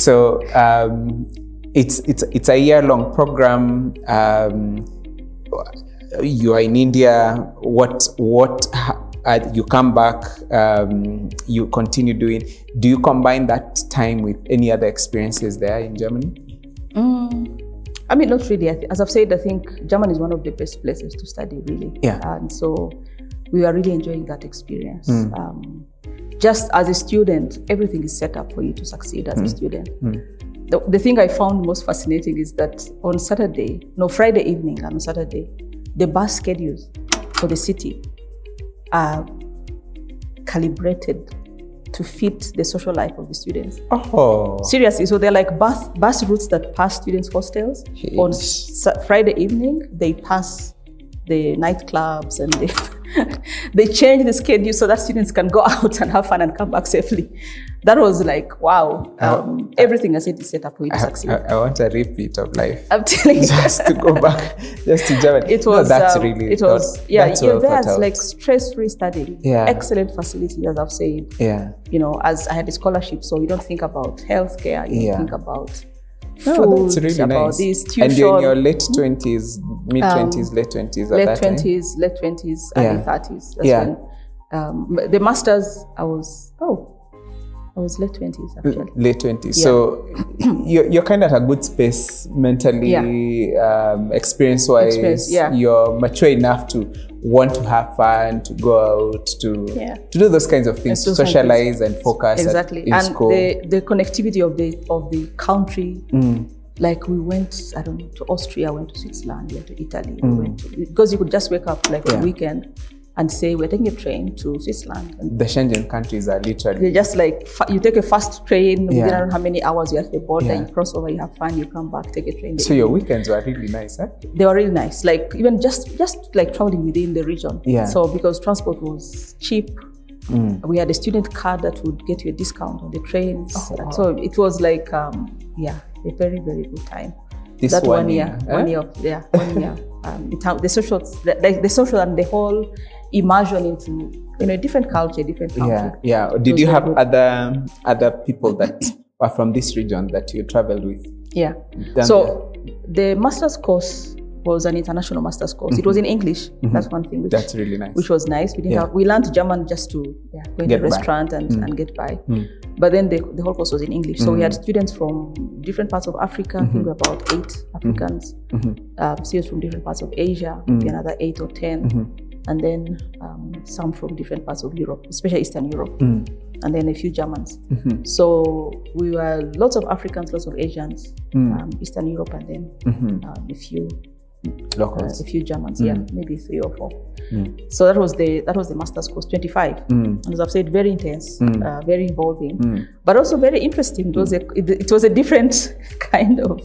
So um, it's it's it's a year long program. Um, you are in India. What what uh, you come back? Um, you continue doing. Do you combine that time with any other experiences there in Germany? I mean, not really. As I've said, I think Germany is one of the best places to study, really. Yeah. And so we are really enjoying that experience. Um, just as a student, everything is set up for you to succeed as a hmm. student. Hmm. The, the thing I found most fascinating is that on Saturday, no, Friday evening and on Saturday, the bus schedules for the city are calibrated to fit the social life of the students. Oh, Seriously, so they're like bus bus routes that pass students' hostels. On Sa- Friday evening, they pass the nightclubs and they they change the schedule so that students can go out and have fun and come back safely. That was like wow. Um, everything I said is set up for you to I, succeed. I, I want a repeat of life. I'm telling you. just to go back, just to Germany. It was. No, that's um, really. It was. yeah, that's well there. thought It's out. like stress-free studying. Yeah. Excellent facilities, as I've said. yeah. You know, as I had a scholarship, so you don't think about healthcare. You Yeah. think about No, food, that's really nice. this and you're in your late twenties, mid twenties, late twenties at late that time. twenties, late twenties, early Yeah. thirties. That's Yeah. when um, the masters. I was oh, I was late twenties actually. Late twenties. So you're, you're kind of at a good space mentally, um, experience wise. Experience, yeah. You're mature enough to want to have fun, to go out, to Yeah. to do those kinds of things, to those kinds of socialize and focus at- Exactly, in and school. the the connectivity of the of the country. Mm. Like we went, I don't know, to Austria, went to Switzerland, went to Italy, Mm. we went to, because you could just wake up like Yeah. a weekend and say we're taking a train to Switzerland, and the Schengen countries are literally You're just like you take a fast train within Yeah. I don't know how many hours you're at the border, Yeah. you cross over, you have fun, you come back, take a train. so your weekends were really nice, huh? they were really nice. Like even just just like traveling within the region. Yeah. So because transport was cheap, Mm. we had a student card that would get you a discount on the trains. Oh, wow. So it was like um, yeah, a very very good time. This that one one year, year, eh? one year, yeah, one year. Um, it, ha- the social, the, the social and the whole immersion into you know a different culture, different country. Yeah, yeah. Did Those you have good. other other people that were from this region that you traveled with? Yeah. So the master's course was an international master's course. It was in English. That's one thing. Which, Mm-hmm. That's really nice. which was nice. We didn't Yeah. have, we learned German just to yeah, go in Get the by. Mm. restaurant and, and get by. But then the, the whole course was in English. So we had students from different parts of Africa. I Mm-hmm. think were about eight Africans. Um, students from different parts of Asia, maybe Mm. another eight or 10 Mm-hmm. And then um, some from different parts of Europe, especially Eastern Europe. Mm. And then a few Germans. Mm-hmm. So we were lots of Africans, lots of Asians, Mm. um, Eastern Europe, and then Mm-hmm. um, a few Locals. a few Germans, yeah, maybe three or four. Mm. So that was the that was the master's course, 25. Mm. And as I've said, very intense, Mm. uh, very involving, Mm. but also very interesting. It was a it, it was a different kind of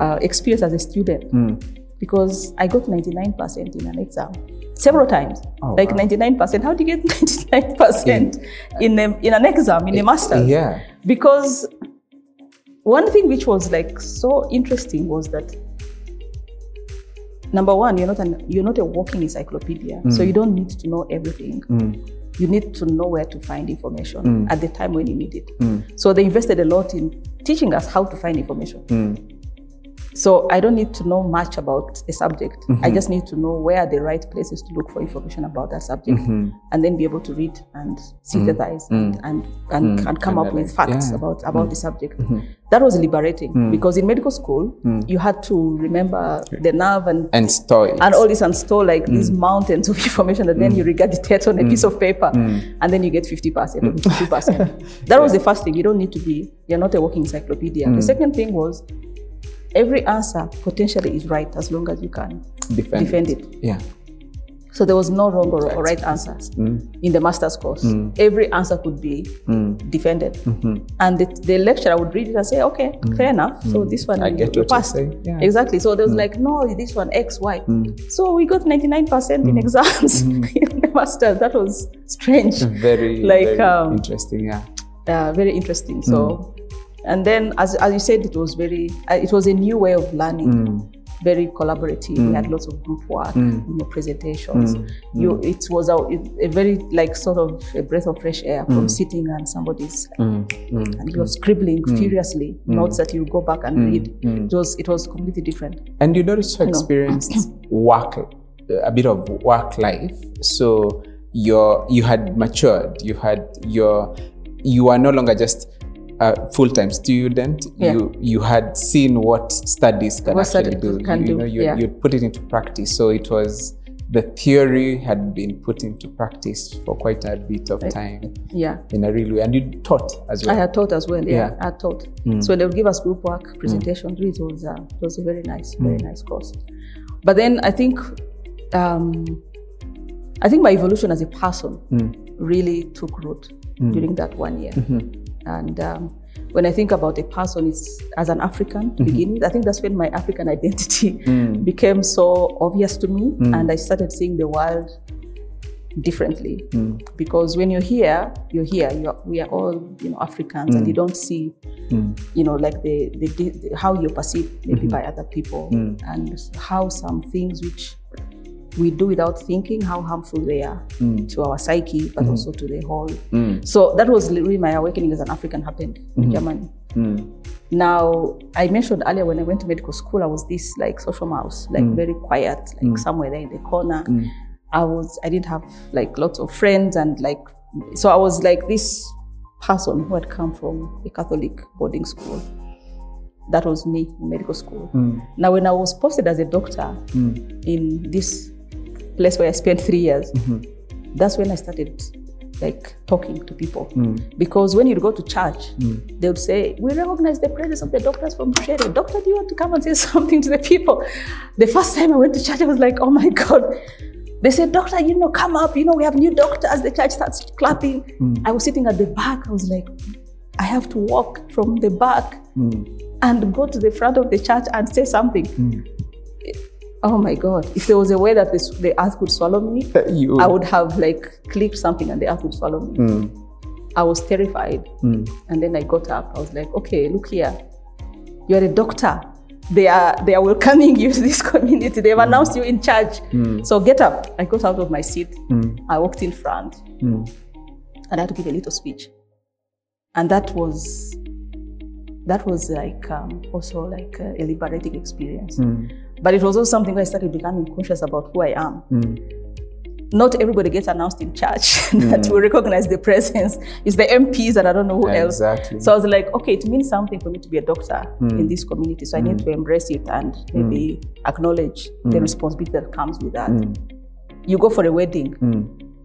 uh, experience as a student Mm. because I got 99% in an exam several times. Oh, like wow. 99%. How do you get 99% in a, in an exam in a master's? Yeah. because one thing which was like so interesting was that number one you're not an you're not a walking encyclopedia so you don't need to know everything Mm. you need to know where to find information Mm. at the time when you need it Mm. so they invested a lot in teaching us how to find information Mm. So i don't need to know much about a subject i Mm-hmm. just need to know where are the right places to look for information about that subject Mhm. and then be able to read and synthesize Mm. and and, Mm. and come up with facts Yeah. about about the subject. Mhm. That was liberating Mm. because in medical school Mm. you had to remember the nerve and And store it. and all this and store like these Mm. mountains of information that then you regurgitate on a piece of paper and then you get 50% or 52%. That was the first thing. You don't need to be, you're not a walking encyclopedia. The second thing was every answer potentially is right as long as you can defend, defend it. Yeah. So there was no wrong or, or right answers Mm. in the master's course. Mm. Every answer could be Mm. defended. Mhm. And the, the lecturer would read it and say, okay, fair enough. So this one Mm. I you, get what passed. Yeah. Exactly. So there was like, no, this one X, Y. Mm. So we got 99% in exams in the master's. That was strange. Very, Like, very um, interesting. Yeah. Uh, very interesting. So, Mm. And then as, as you said, it was very, uh, it was a new way of learning. Mm. very collaborative. We mm. had lots of group work, mm. mm. you know, presentations. You, it was a, a very like sort of a breath of fresh air from sitting and somebody's and you're scribbling furiously notes that you go back and read. It was it was completely different. And you'd also experienced work, a bit of work life. So you're, you had matured. You had your, you are no longer just Uh, a full-time student. Yeah. You you had seen what studies can What actually studies do. can you, do, know, you yeah. you put it into practice. So it was the theory had been put into practice for quite a bit of time Yeah. in a real way, and you taught as well. I had taught as well. Yeah, Yeah. I taught. Hmm. So they would give us group work, hmm. presentations. It was uh, it was a very nice, hmm. very nice course. But then I think um, I think my evolution as a person really took root Mm. during that one year. Mm-hmm. And um, when I think about a person, it's as an African to mm-hmm. begin with. I think that's when my African identity mm. became so obvious to me, mm. and I started seeing the world differently. Because when you're here you're here. You're, we are all you know africans and you don't see you know like the, the, the how you're perceived maybe mm-hmm. by other people and how some things which we do without thinking how harmful they are mm. to our psyche but mm. also to the whole. Mm. So that was really my awakening as an african happened in germany. Now i mentioned earlier when i went to medical school i was this like social mouse like very quiet like somewhere there in the corner. I was I didn't have like lots of friends and like so I was like this person who had come from a Catholic boarding school. That was me in medical school. Now when I was posted as a doctor in this place where I spent three years, mm-hmm. that's when I started like talking to people. Mm. Because when you go to church, mm. they would say, We recognize the presence of the doctors from Bushere. Doctor, do you want to come and say something to the people? The first time I went to church, I was like, Oh my God. They said, Doctor, you know, come up. You know, we have new doctors. The church starts clapping. Mm. I was sitting at the back. I was like, I have to walk from the back and go to the front of the church and say something. Oh my God. If there was a way that this, the earth could swallow me, You- I would have like clicked something and the earth would swallow me. Mm. I was terrified. Mm. And then I got up. I was like, okay, look here. You're a doctor. They are they are welcoming you to this community. They've mm. announced you in charge. So get up. I got out of my seat. I walked in front and I had to give a little speech. And that was that was like um, also like a, a liberating experience. But it was also something where I started becoming conscious about who I am. Mm. Not everybody gets announced in church that mm. will recognize the presence. It's the MPs and I don't know who else. Exactly. So I was like, okay, it means something for me to be a doctor mm. in this community. So I need to embrace it and maybe acknowledge the responsibility that comes with that. You go for a wedding,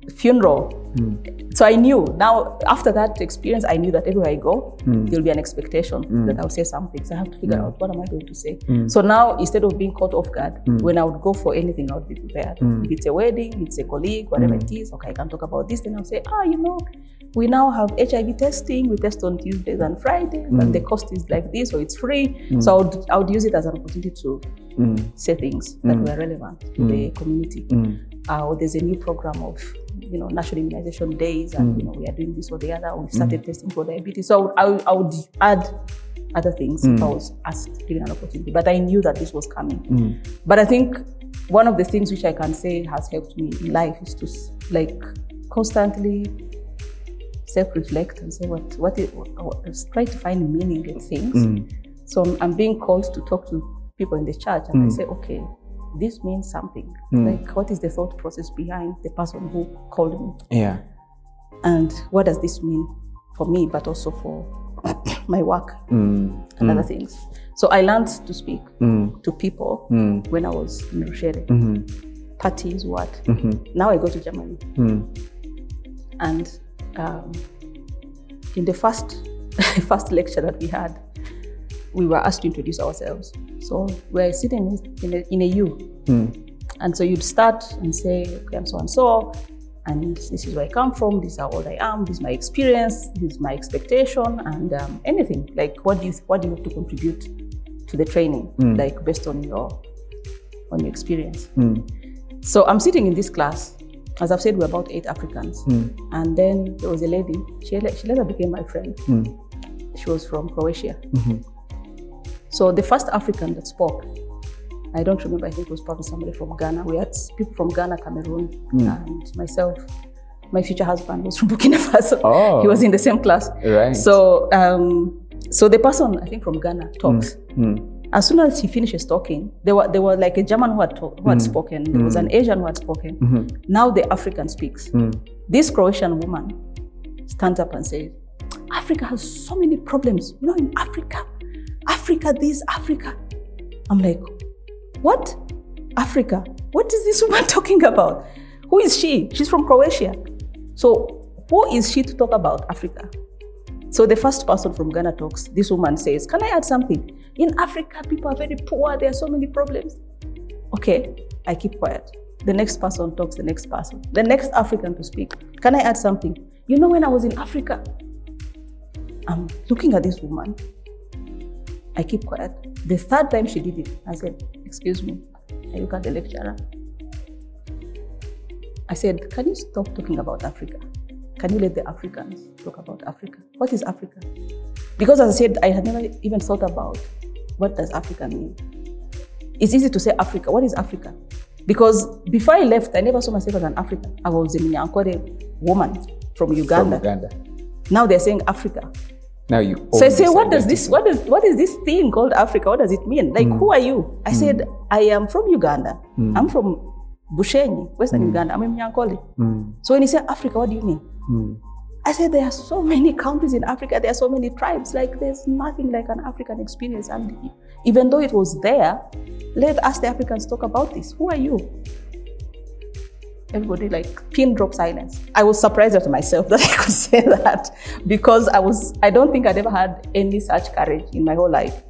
funeral. Hmm. So I knew now after that experience, I knew that everywhere I go, hmm. there'll be an expectation hmm. that I'll say something. So I have to figure out what am I going to say. So now instead of being caught off guard, when I would go for anything, I would be prepared. If it's a wedding, it's a colleague, whatever it is, okay, I can talk about this. Then I'll say, ah, you know, we now have HIV testing. We test on Tuesdays and Fridays, and the cost is like this, so it's free. So I would, I would use it as an opportunity to say things that were relevant to the community. Uh, or there's a new program of you know national immunization days, and you mm. know we are doing this or the other. We mm. started testing for diabetes, so I would, I would, add other things if I mm. was asked given an opportunity. But I knew that this was coming. But I think one of the things which I can say has helped me in life is to like constantly self-reflect and say what what is what, what, try to find meaning in things. So I'm, I'm being called to talk to people in the church, and I say, okay, this means something. Hmm. Like, what is the thought process behind the person who called me, Yeah. and what does this mean for me, but also for my work hmm. and other hmm. things. So I learned to speak to people when I was in Rushere. Mm-hmm. Parties, what? Mm-hmm. Now I go to Germany. And um, in the first first lecture that we had, we were asked to introduce ourselves. So we're sitting in a, in a U. Hmm. And so you'd start and say, okay, I'm so and so, and this is where I come from, this is how old I am, this is my experience, this is my expectation, and um, anything. Like what do you what do you have to contribute to the training, hmm. like based on your on your experience. Hmm. So I'm sitting in this class. As I've said, we're about eight Africans. And then there was a lady, she, she later became my friend. She was from Croatia. Mm-hmm. So the first African that spoke I don't remember. I think it was probably somebody from Ghana. We had people from Ghana, Cameroon, hmm. and myself. My future husband was from Burkina Faso. Oh. He was in the same class. Right. So, um, so the person I think from Ghana talks. Mm. As soon as he finishes talking, there were there were like a German who had, talk, who had hmm. spoken. There was an Asian who had spoken. Mm-hmm. Now the African speaks. This Croatian woman stands up and says, "Africa has so many problems. You know, in Africa, Africa this, Africa." I'm like, "What? Africa? What is this woman talking about? Who is she? She's from Croatia. So who is she to talk about Africa?" So the first person from Ghana talks. This woman says, "Can I add something? In Africa, people are very poor. There are so many problems." Okay, I keep quiet. The next person talks. The next person. The next African to speak. Can I add something? You know, when I was in Africa, I'm looking at this woman. I keep quiet. The third time she did it, I said, "Excuse me, I look at the lecturer. I said, Can you stop talking about Africa? Can you let the Africans talk about Africa? What is Africa? Because as I said, I had never even thought about what does Africa mean. It's easy to say Africa. What is Africa? Because before I left, I never saw myself as an African. I was a Nyankore woman from Uganda. From Uganda. Now they're saying Africa. Now you. So I say, what does this, what is, what is this thing called Africa? What does it mean? Like, who are you? I said, I am from Uganda. I'm from Bushenyi, Western Uganda. I'm in Nyankole. Mm, So when you say Africa, what do you mean? mm, I said, there are so many countries in Africa. There are so many tribes. Like, there's nothing like an African experience. And even though it was there, let us, the Africans, talk about this. Who are you? Everybody, like, pin drop silence. I was surprised at myself that I could say that because I was, I don't think I'd ever had any such courage in my whole life.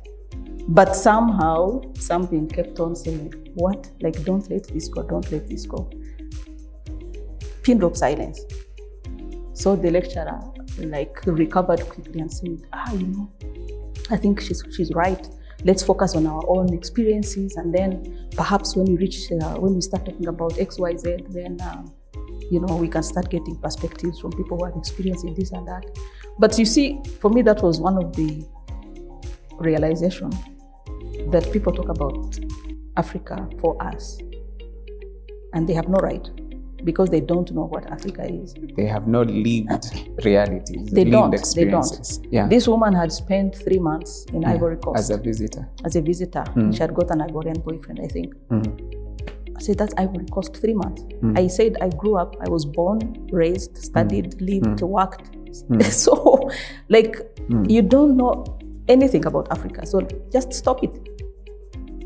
But somehow, something kept on saying, What? Like, don't let this go, don't let this go. Pin drop silence. So the lecturer like recovered quickly and said, ah, you know, I think she's she's right. Let's focus on our own experiences, and then perhaps when we reach uh, when we start talking about X, Y, Z, then uh, you know we can start getting perspectives from people who are experiencing this and that. But you see, for me, that was one of the realization that people talk about Africa for us, and they have no right because they don't know what Africa is. They have not lived realities. They lived don't. They don't. Yeah. This woman had spent three months in Yeah, Ivory Coast as a visitor. as a visitor. Mm. She had got an Ivorian boyfriend, I think. Mm. I said, that's Ivory Coast, three months. Mm. I said, I grew up, I was born, raised, mm. studied, lived, worked. so, like, you don't know anything about Africa. So just stop it.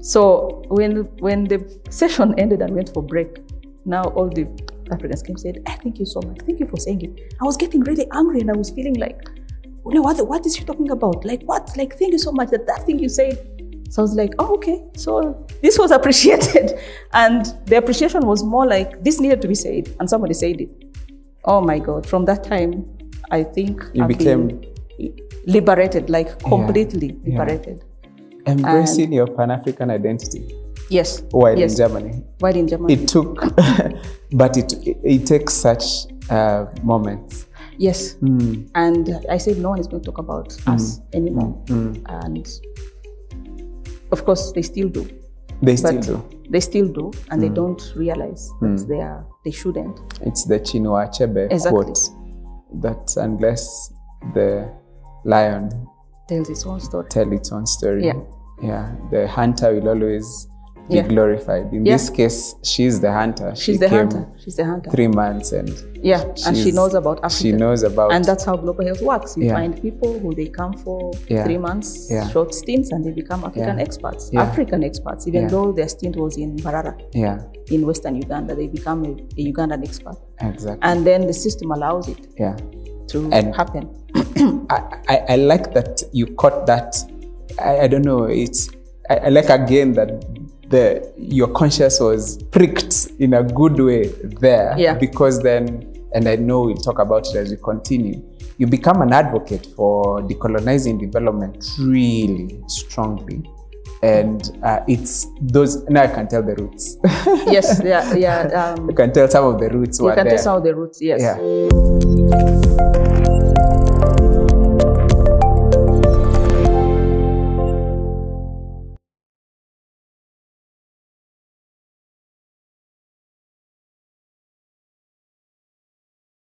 So when when the session ended and went for break, now all the Africans came and said, "Ah, thank you so much. Thank you for saying it. I was getting really angry and I was feeling like, you know, what, what is she talking about? Like what? Like, thank you so much that that thing you said. So I was like, oh, okay. So this was appreciated. And the appreciation was more like, this needed to be said. And somebody said it. Oh my God. From that time, I think You I've became liberated, like completely Yeah. liberated. embracing your Pan African identity Yes. while yes. in Germany. While in Germany. It took, but it, it, it takes such uh, moments. yes. Mm, And I said, no one is going to talk about us anymore. mm. And of course, they still do. They still But do. They still do, and they don't realize that they are they shouldn't. It's the Chinua Achebe Exactly. quote that unless the lion Tells its own story. tell its own story, Yeah. yeah, the hunter will always be Yeah. glorified. In Yeah. this case, she's the hunter. She's she the hunter. She's the hunter. Three months and Yeah, and she knows about Africa. she knows about and that's how global health works. You Yeah. find people who they come for three months, short stints, and they become African experts. African experts. Even though their stint was in Mbarara, yeah, in Western Uganda, they become a, a Ugandan expert. exactly. And then the system allows it yeah. to And- happen. I, I, I like that you caught that. I, I don't know. It's I, I like again that the your conscience was pricked in a good way there. Yeah. Because then, and I know we'll talk about it as we continue. You become an advocate for decolonizing development really strongly, and uh, it's those. Now I can tell the roots. yes, yeah, yeah. Um, you can tell some of the roots you can there. tell some of the roots. Yes. yeah.